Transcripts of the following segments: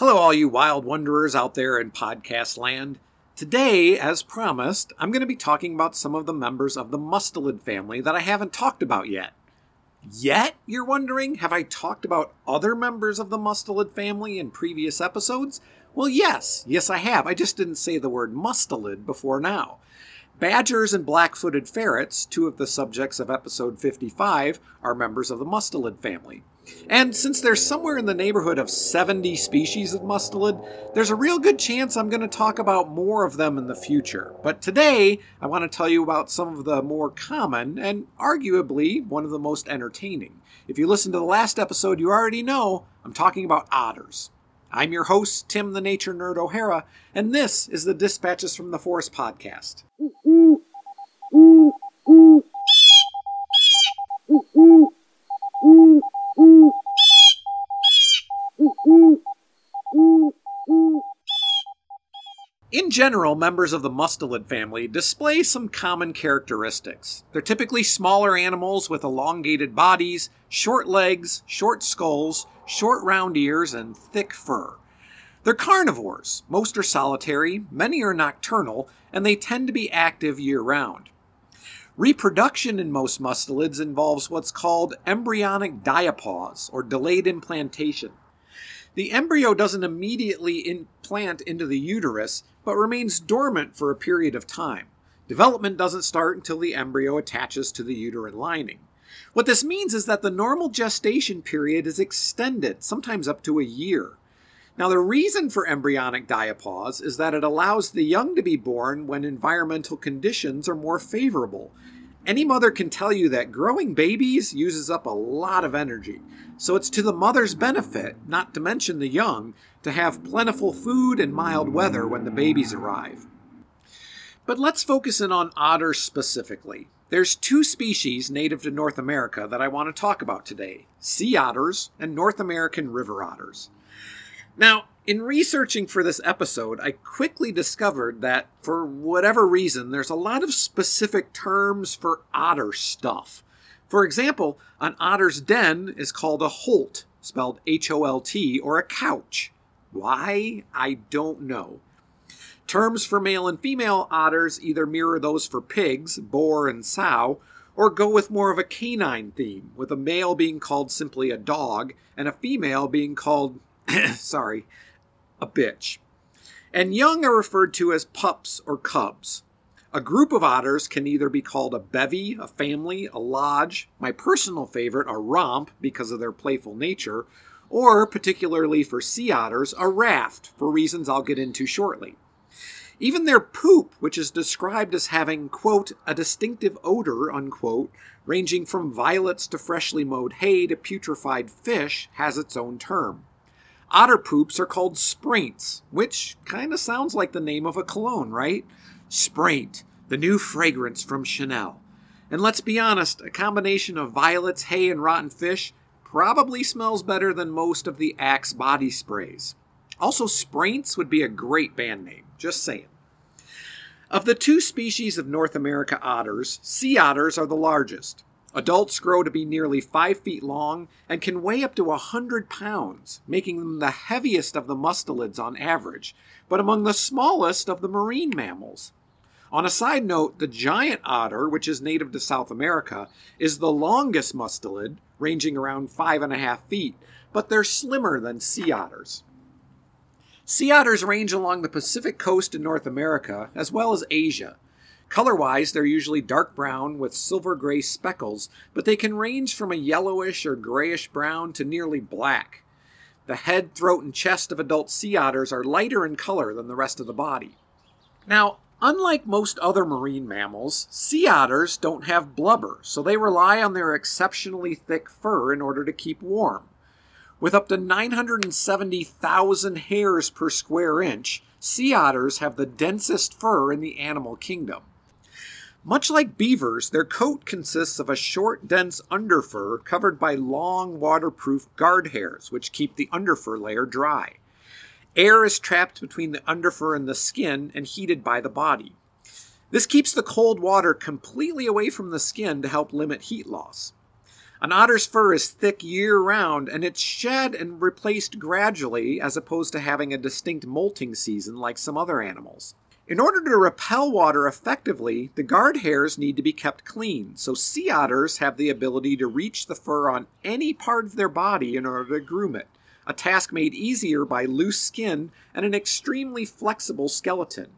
Hello, all you wild wanderers out there in podcast land. Today, as promised, I'm going to be talking about some of the members of the mustelid family that I haven't talked about yet. Yet, you're wondering, have I talked about other members of the mustelid family in previous episodes? Well, yes, yes, I have. I just didn't say the word mustelid before now. Badgers and black footed ferrets, two of the subjects of episode 55, are members of the mustelid family. And since there's somewhere in the neighborhood of 70 species of mustelid, there's a real good chance I'm going to talk about more of them in the future. But today, I want to tell you about some of the more common and arguably one of the most entertaining. If you listened to the last episode, you already know I'm talking about otters. I'm your host, Tim the Nature Nerd O'Hara, and this is the Dispatches from the Forest podcast. In general, members of the mustelid family display some common characteristics. They're typically smaller animals with elongated bodies, short legs, short skulls, short round ears, and thick fur. They're carnivores. Most are solitary, many are nocturnal, and they tend to be active year round. Reproduction in most mustelids involves what's called embryonic diapause, or delayed implantation. The embryo doesn't immediately implant into the uterus, but remains dormant for a period of time. Development doesn't start until the embryo attaches to the uterine lining. What this means is that the normal gestation period is extended, sometimes up to a year. Now, the reason for embryonic diapause is that it allows the young to be born when environmental conditions are more favorable. Any mother can tell you that growing babies uses up a lot of energy, so it's to the mother's benefit, not to mention the young, to have plentiful food and mild weather when the babies arrive. But let's focus in on otters specifically. There's two species native to North America that I want to talk about today sea otters and North American river otters. Now, in researching for this episode, I quickly discovered that for whatever reason, there's a lot of specific terms for otter stuff. For example, an otter's den is called a holt, spelled H O L T, or a couch. Why? I don't know. Terms for male and female otters either mirror those for pigs, boar, and sow, or go with more of a canine theme, with a male being called simply a dog and a female being called, sorry, a bitch. And young are referred to as pups or cubs. A group of otters can either be called a bevy, a family, a lodge, my personal favorite, a romp because of their playful nature, or, particularly for sea otters, a raft for reasons I'll get into shortly. Even their poop, which is described as having, quote, a distinctive odor, unquote, ranging from violets to freshly mowed hay to putrefied fish, has its own term. Otter poops are called spraints, which kind of sounds like the name of a cologne, right? Spraint, the new fragrance from Chanel. And let's be honest, a combination of violets, hay, and rotten fish probably smells better than most of the Axe body sprays. Also, Spraints would be a great band name, just saying. Of the two species of North America otters, sea otters are the largest. Adults grow to be nearly 5 feet long and can weigh up to 100 pounds, making them the heaviest of the mustelids on average, but among the smallest of the marine mammals. On a side note, the giant otter, which is native to South America, is the longest mustelid, ranging around 5.5 feet, but they're slimmer than sea otters. Sea otters range along the Pacific coast in North America, as well as Asia. Color wise, they're usually dark brown with silver gray speckles, but they can range from a yellowish or grayish brown to nearly black. The head, throat, and chest of adult sea otters are lighter in color than the rest of the body. Now, unlike most other marine mammals, sea otters don't have blubber, so they rely on their exceptionally thick fur in order to keep warm. With up to 970,000 hairs per square inch, sea otters have the densest fur in the animal kingdom. Much like beavers, their coat consists of a short, dense underfur covered by long, waterproof guard hairs, which keep the underfur layer dry. Air is trapped between the underfur and the skin and heated by the body. This keeps the cold water completely away from the skin to help limit heat loss. An otter's fur is thick year round and it's shed and replaced gradually as opposed to having a distinct molting season like some other animals. In order to repel water effectively, the guard hairs need to be kept clean, so sea otters have the ability to reach the fur on any part of their body in order to groom it, a task made easier by loose skin and an extremely flexible skeleton.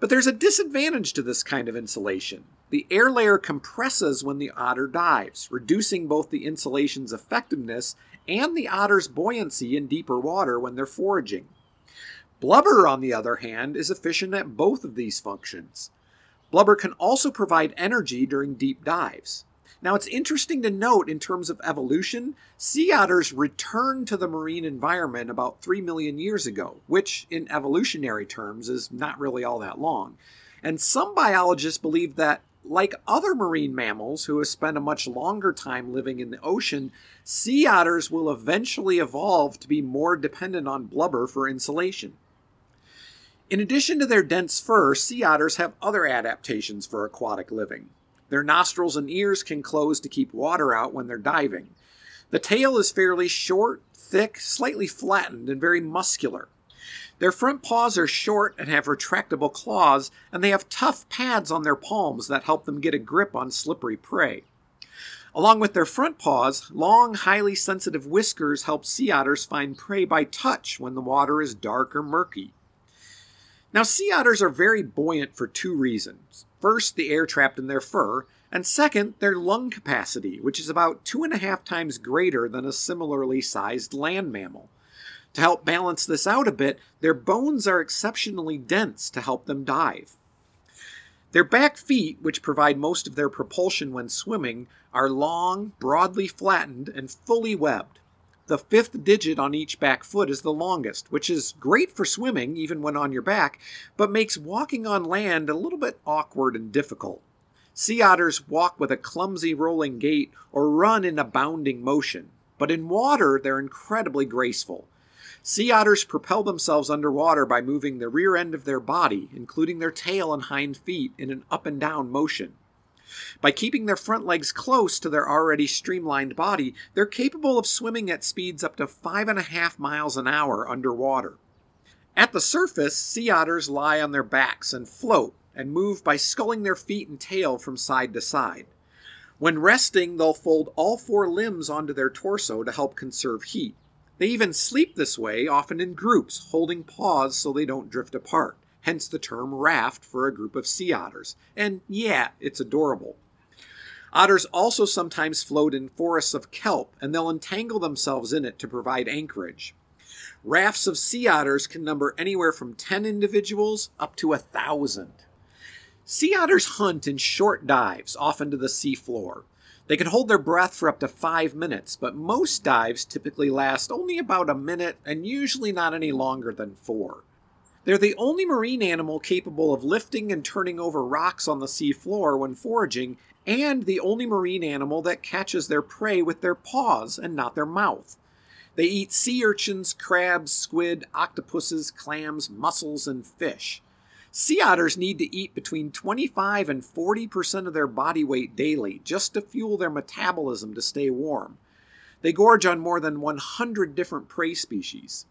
But there's a disadvantage to this kind of insulation. The air layer compresses when the otter dives, reducing both the insulation's effectiveness and the otter's buoyancy in deeper water when they're foraging. Blubber, on the other hand, is efficient at both of these functions. Blubber can also provide energy during deep dives. Now, it's interesting to note in terms of evolution, sea otters returned to the marine environment about 3 million years ago, which in evolutionary terms is not really all that long. And some biologists believe that like other marine mammals who have spent a much longer time living in the ocean, sea otters will eventually evolve to be more dependent on blubber for insulation. In addition to their dense fur, sea otters have other adaptations for aquatic living. Their nostrils and ears can close to keep water out when they're diving. The tail is fairly short, thick, slightly flattened, and very muscular. Their front paws are short and have retractable claws, and they have tough pads on their palms that help them get a grip on slippery prey. Along with their front paws, long, highly sensitive whiskers help sea otters find prey by touch when the water is dark or murky. Now, sea otters are very buoyant for two reasons. First, the air trapped in their fur, and second, their lung capacity, which is about two and a half times greater than a similarly sized land mammal. To help balance this out a bit, their bones are exceptionally dense to help them dive. Their back feet, which provide most of their propulsion when swimming, are long, broadly flattened, and fully webbed. The fifth digit on each back foot is the longest, which is great for swimming, even when on your back, but makes walking on land a little bit awkward and difficult. Sea otters walk with a clumsy rolling gait or run in a bounding motion, but in water they're incredibly graceful. Sea otters propel themselves underwater by moving the rear end of their body, including their tail and hind feet, in an up and down motion. By keeping their front legs close to their already streamlined body, they're capable of swimming at speeds up to five and a half miles an hour underwater. At the surface, sea otters lie on their backs and float and move by sculling their feet and tail from side to side. When resting, they'll fold all four limbs onto their torso to help conserve heat. They even sleep this way, often in groups, holding paws so they don't drift apart. Hence the term raft for a group of sea otters. And yeah, it's adorable. Otters also sometimes float in forests of kelp, and they'll entangle themselves in it to provide anchorage. Rafts of sea otters can number anywhere from 10 individuals up to a thousand. Sea otters hunt in short dives, often to the seafloor. They can hold their breath for up to five minutes, but most dives typically last only about a minute and usually not any longer than four. They're the only marine animal capable of lifting and turning over rocks on the sea floor when foraging, and the only marine animal that catches their prey with their paws and not their mouth. They eat sea urchins, crabs, squid, octopuses, clams, mussels, and fish. Sea otters need to eat between 25 and 40% of their body weight daily just to fuel their metabolism to stay warm. They gorge on more than 100 different prey species.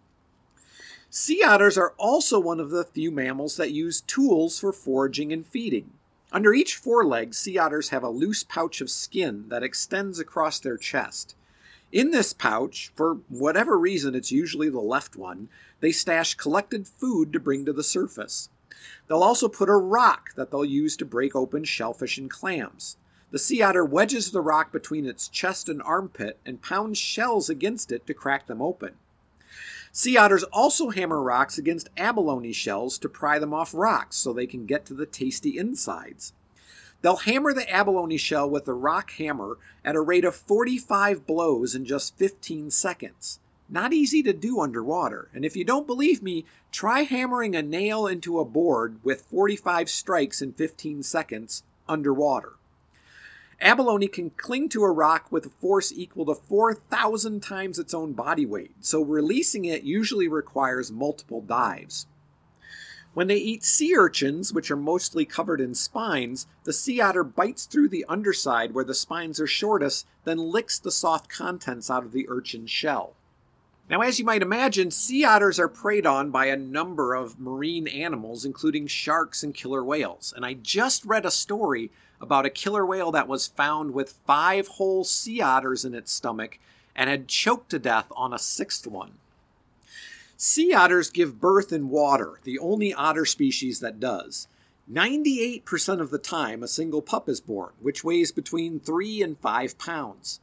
Sea otters are also one of the few mammals that use tools for foraging and feeding. Under each foreleg, sea otters have a loose pouch of skin that extends across their chest. In this pouch, for whatever reason it's usually the left one, they stash collected food to bring to the surface. They'll also put a rock that they'll use to break open shellfish and clams. The sea otter wedges the rock between its chest and armpit and pounds shells against it to crack them open. Sea otters also hammer rocks against abalone shells to pry them off rocks so they can get to the tasty insides. They'll hammer the abalone shell with a rock hammer at a rate of 45 blows in just 15 seconds. Not easy to do underwater. And if you don't believe me, try hammering a nail into a board with 45 strikes in 15 seconds underwater. Abalone can cling to a rock with a force equal to 4,000 times its own body weight, so releasing it usually requires multiple dives. When they eat sea urchins, which are mostly covered in spines, the sea otter bites through the underside where the spines are shortest, then licks the soft contents out of the urchin shell. Now, as you might imagine, sea otters are preyed on by a number of marine animals, including sharks and killer whales. And I just read a story about a killer whale that was found with five whole sea otters in its stomach and had choked to death on a sixth one. Sea otters give birth in water, the only otter species that does. 98% of the time, a single pup is born, which weighs between 3 and 5 pounds.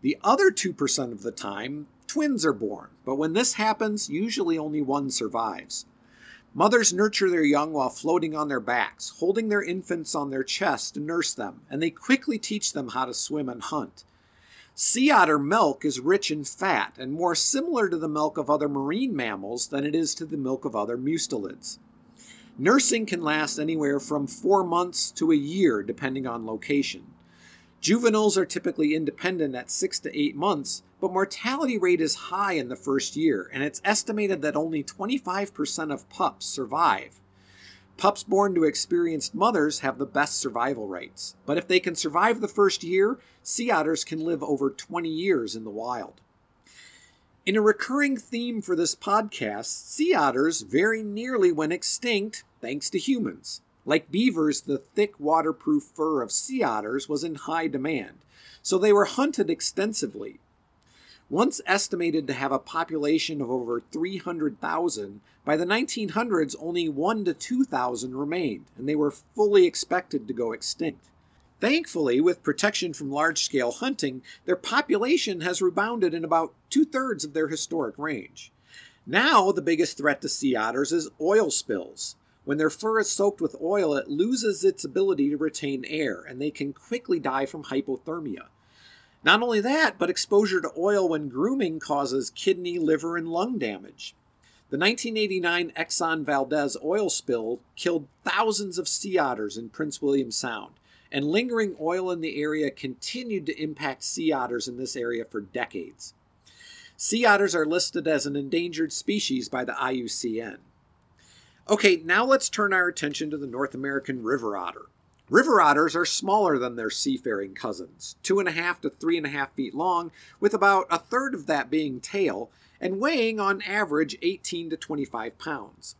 The other 2% of the time, twins are born, but when this happens, usually only one survives. Mothers nurture their young while floating on their backs, holding their infants on their chests to nurse them, and they quickly teach them how to swim and hunt. Sea otter milk is rich in fat and more similar to the milk of other marine mammals than it is to the milk of other mustelids. Nursing can last anywhere from four months to a year, depending on location. Juveniles are typically independent at six to eight months, but mortality rate is high in the first year, and it's estimated that only 25% of pups survive. Pups born to experienced mothers have the best survival rates, but if they can survive the first year, sea otters can live over 20 years in the wild. In a recurring theme for this podcast, sea otters very nearly went extinct thanks to humans. Like beavers, the thick waterproof fur of sea otters was in high demand, so they were hunted extensively, once estimated to have a population of over 300,000, by the 1900s only 1 to 2,000 remained, and they were fully expected to go extinct. Thankfully, with protection from large scale hunting, their population has rebounded in about two thirds of their historic range. Now, the biggest threat to sea otters is oil spills. When their fur is soaked with oil, it loses its ability to retain air, and they can quickly die from hypothermia. Not only that, but exposure to oil when grooming causes kidney, liver, and lung damage. The 1989 Exxon Valdez oil spill killed thousands of sea otters in Prince William Sound, and lingering oil in the area continued to impact sea otters in this area for decades. Sea otters are listed as an endangered species by the IUCN. Okay, now let's turn our attention to the North American river otter. River otters are smaller than their seafaring cousins, two and a half to three and a half feet long, with about a third of that being tail, and weighing on average 18 to 25 pounds.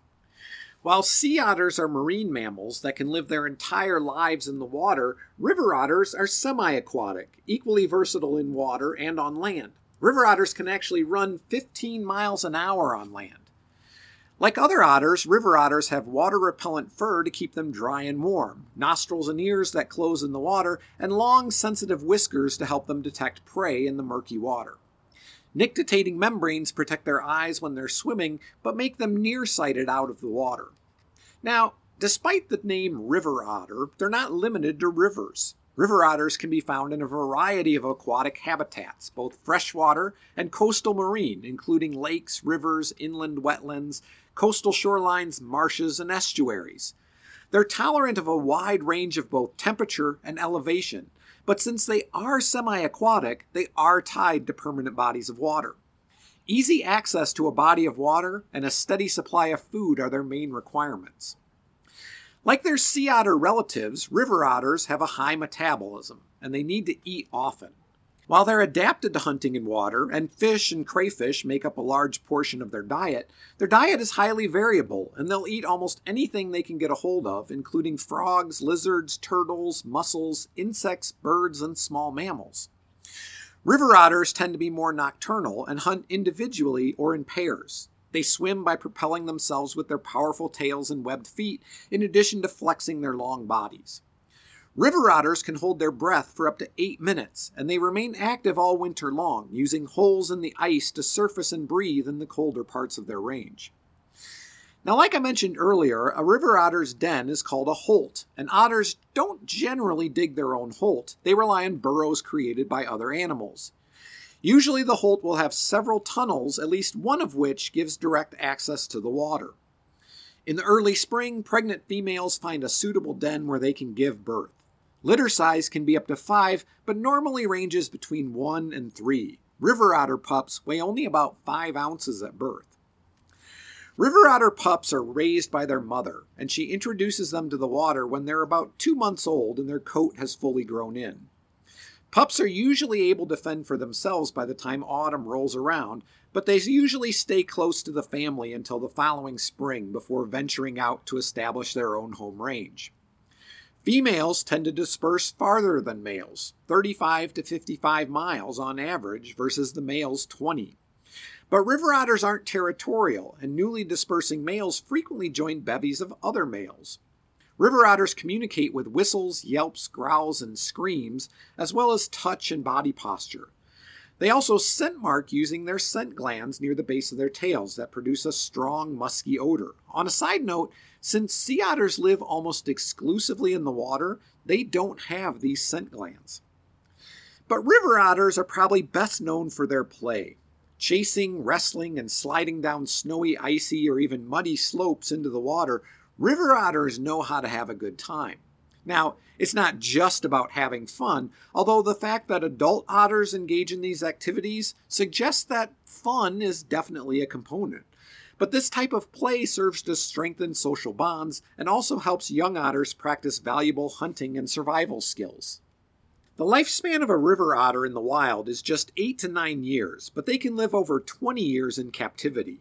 While sea otters are marine mammals that can live their entire lives in the water, river otters are semi aquatic, equally versatile in water and on land. River otters can actually run 15 miles an hour on land. Like other otters, river otters have water repellent fur to keep them dry and warm, nostrils and ears that close in the water, and long, sensitive whiskers to help them detect prey in the murky water. Nictitating membranes protect their eyes when they're swimming, but make them nearsighted out of the water. Now, despite the name river otter, they're not limited to rivers. River otters can be found in a variety of aquatic habitats, both freshwater and coastal marine, including lakes, rivers, inland wetlands, coastal shorelines, marshes, and estuaries. They're tolerant of a wide range of both temperature and elevation, but since they are semi aquatic, they are tied to permanent bodies of water. Easy access to a body of water and a steady supply of food are their main requirements. Like their sea otter relatives, river otters have a high metabolism and they need to eat often. While they're adapted to hunting in water, and fish and crayfish make up a large portion of their diet, their diet is highly variable, and they'll eat almost anything they can get a hold of, including frogs, lizards, turtles, mussels, insects, birds, and small mammals. River otters tend to be more nocturnal and hunt individually or in pairs. They swim by propelling themselves with their powerful tails and webbed feet, in addition to flexing their long bodies. River otters can hold their breath for up to eight minutes, and they remain active all winter long, using holes in the ice to surface and breathe in the colder parts of their range. Now, like I mentioned earlier, a river otter's den is called a holt, and otters don't generally dig their own holt. They rely on burrows created by other animals. Usually, the holt will have several tunnels, at least one of which gives direct access to the water. In the early spring, pregnant females find a suitable den where they can give birth. Litter size can be up to five, but normally ranges between one and three. River otter pups weigh only about five ounces at birth. River otter pups are raised by their mother, and she introduces them to the water when they're about two months old and their coat has fully grown in. Pups are usually able to fend for themselves by the time autumn rolls around, but they usually stay close to the family until the following spring before venturing out to establish their own home range. Females tend to disperse farther than males, 35 to 55 miles on average versus the males 20. But river otters aren't territorial, and newly dispersing males frequently join bevies of other males. River otters communicate with whistles, yelps, growls, and screams, as well as touch and body posture. They also scent mark using their scent glands near the base of their tails that produce a strong, musky odor. On a side note, since sea otters live almost exclusively in the water, they don't have these scent glands. But river otters are probably best known for their play. Chasing, wrestling, and sliding down snowy, icy, or even muddy slopes into the water river otters know how to have a good time. Now, it's not just about having fun, although the fact that adult otters engage in these activities suggests that fun is definitely a component. But this type of play serves to strengthen social bonds and also helps young otters practice valuable hunting and survival skills. The lifespan of a river otter in the wild is just 8 to 9 years, but they can live over 20 years in captivity.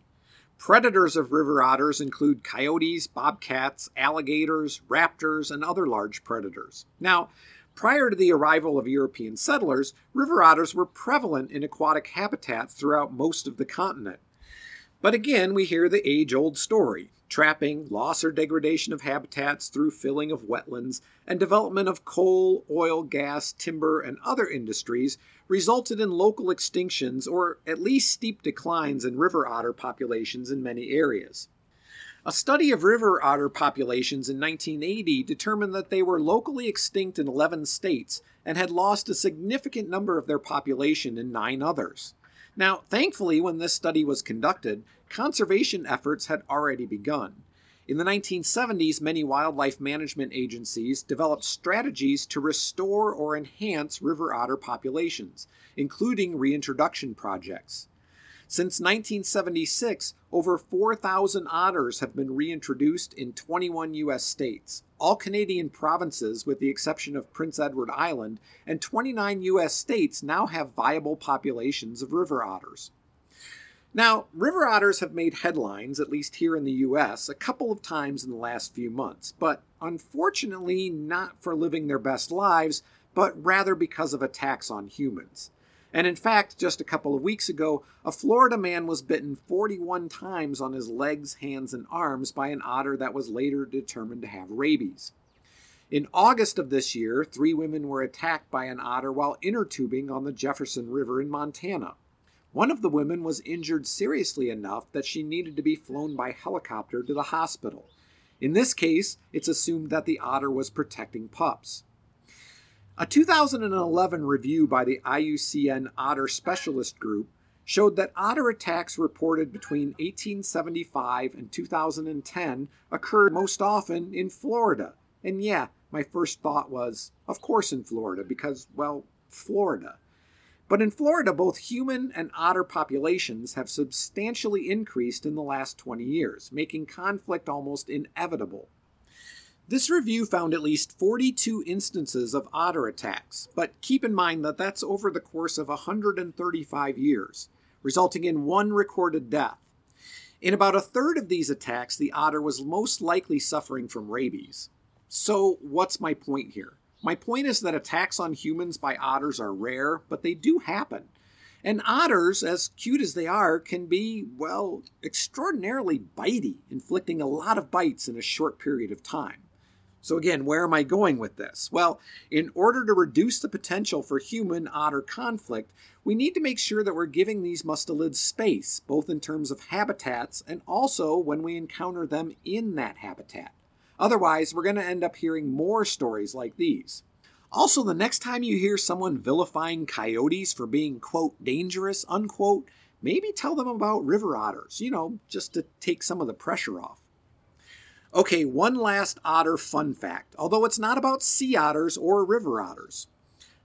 Predators of river otters include coyotes, bobcats, alligators, raptors, and other large predators. Now, prior to the arrival of European settlers, river otters were prevalent in aquatic habitats throughout most of the continent. But again, we hear the age old story trapping, loss or degradation of habitats through filling of wetlands, and development of coal, oil, gas, timber, and other industries resulted in local extinctions or at least steep declines in river otter populations in many areas. A study of river otter populations in 1980 determined that they were locally extinct in 11 states and had lost a significant number of their population in nine others. Now, thankfully, when this study was conducted, conservation efforts had already begun. In the 1970s, many wildlife management agencies developed strategies to restore or enhance river otter populations, including reintroduction projects. Since 1976, over 4,000 otters have been reintroduced in 21 U.S. states. All Canadian provinces, with the exception of Prince Edward Island, and 29 U.S. states now have viable populations of river otters. Now, river otters have made headlines, at least here in the US, a couple of times in the last few months, but unfortunately not for living their best lives, but rather because of attacks on humans. And in fact, just a couple of weeks ago, a Florida man was bitten 41 times on his legs, hands, and arms by an otter that was later determined to have rabies. In August of this year, three women were attacked by an otter while inner tubing on the Jefferson River in Montana. One of the women was injured seriously enough that she needed to be flown by helicopter to the hospital. In this case, it's assumed that the otter was protecting pups. A 2011 review by the IUCN Otter Specialist Group showed that otter attacks reported between 1875 and 2010 occurred most often in Florida. And yeah, my first thought was, of course, in Florida, because, well, Florida. But in Florida, both human and otter populations have substantially increased in the last 20 years, making conflict almost inevitable. This review found at least 42 instances of otter attacks, but keep in mind that that's over the course of 135 years, resulting in one recorded death. In about a third of these attacks, the otter was most likely suffering from rabies. So, what's my point here? My point is that attacks on humans by otters are rare, but they do happen. And otters, as cute as they are, can be, well, extraordinarily bitey, inflicting a lot of bites in a short period of time. So, again, where am I going with this? Well, in order to reduce the potential for human otter conflict, we need to make sure that we're giving these mustelids space, both in terms of habitats and also when we encounter them in that habitat. Otherwise, we're going to end up hearing more stories like these. Also, the next time you hear someone vilifying coyotes for being, quote, dangerous, unquote, maybe tell them about river otters, you know, just to take some of the pressure off. Okay, one last otter fun fact, although it's not about sea otters or river otters.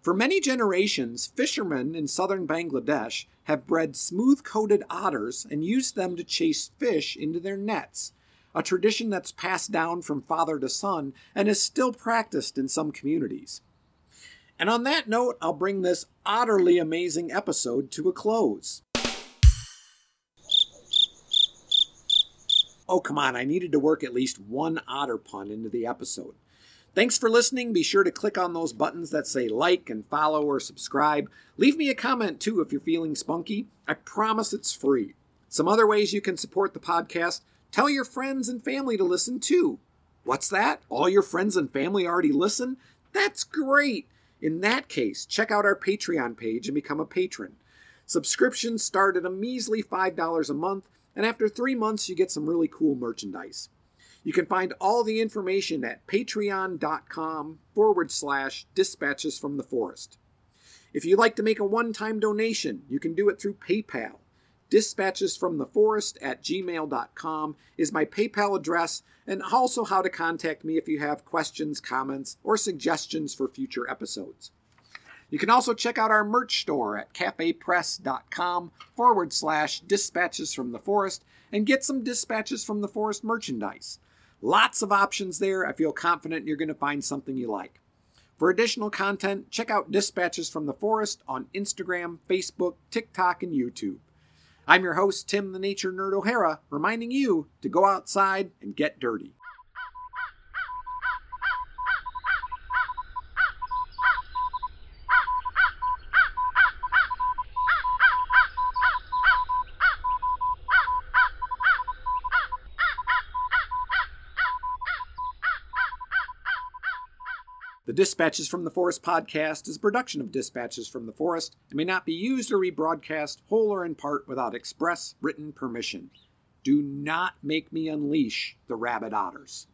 For many generations, fishermen in southern Bangladesh have bred smooth coated otters and used them to chase fish into their nets, a tradition that's passed down from father to son and is still practiced in some communities. And on that note, I'll bring this utterly amazing episode to a close. Oh, come on, I needed to work at least one otter pun into the episode. Thanks for listening. Be sure to click on those buttons that say like and follow or subscribe. Leave me a comment too if you're feeling spunky. I promise it's free. Some other ways you can support the podcast tell your friends and family to listen too. What's that? All your friends and family already listen? That's great. In that case, check out our Patreon page and become a patron. Subscriptions start at a measly $5 a month, and after three months, you get some really cool merchandise. You can find all the information at patreon.com forward slash dispatches from the forest. If you'd like to make a one time donation, you can do it through PayPal. Dispatches from the forest at gmail.com is my PayPal address, and also how to contact me if you have questions, comments, or suggestions for future episodes. You can also check out our merch store at cafepress.com forward slash dispatches from the forest and get some dispatches from the forest merchandise. Lots of options there. I feel confident you're going to find something you like. For additional content, check out Dispatches from the Forest on Instagram, Facebook, TikTok, and YouTube. I'm your host, Tim the Nature Nerd O'Hara, reminding you to go outside and get dirty. Dispatches from the Forest podcast is a production of Dispatches from the Forest and may not be used or rebroadcast whole or in part without express written permission. Do not make me unleash the rabid otters.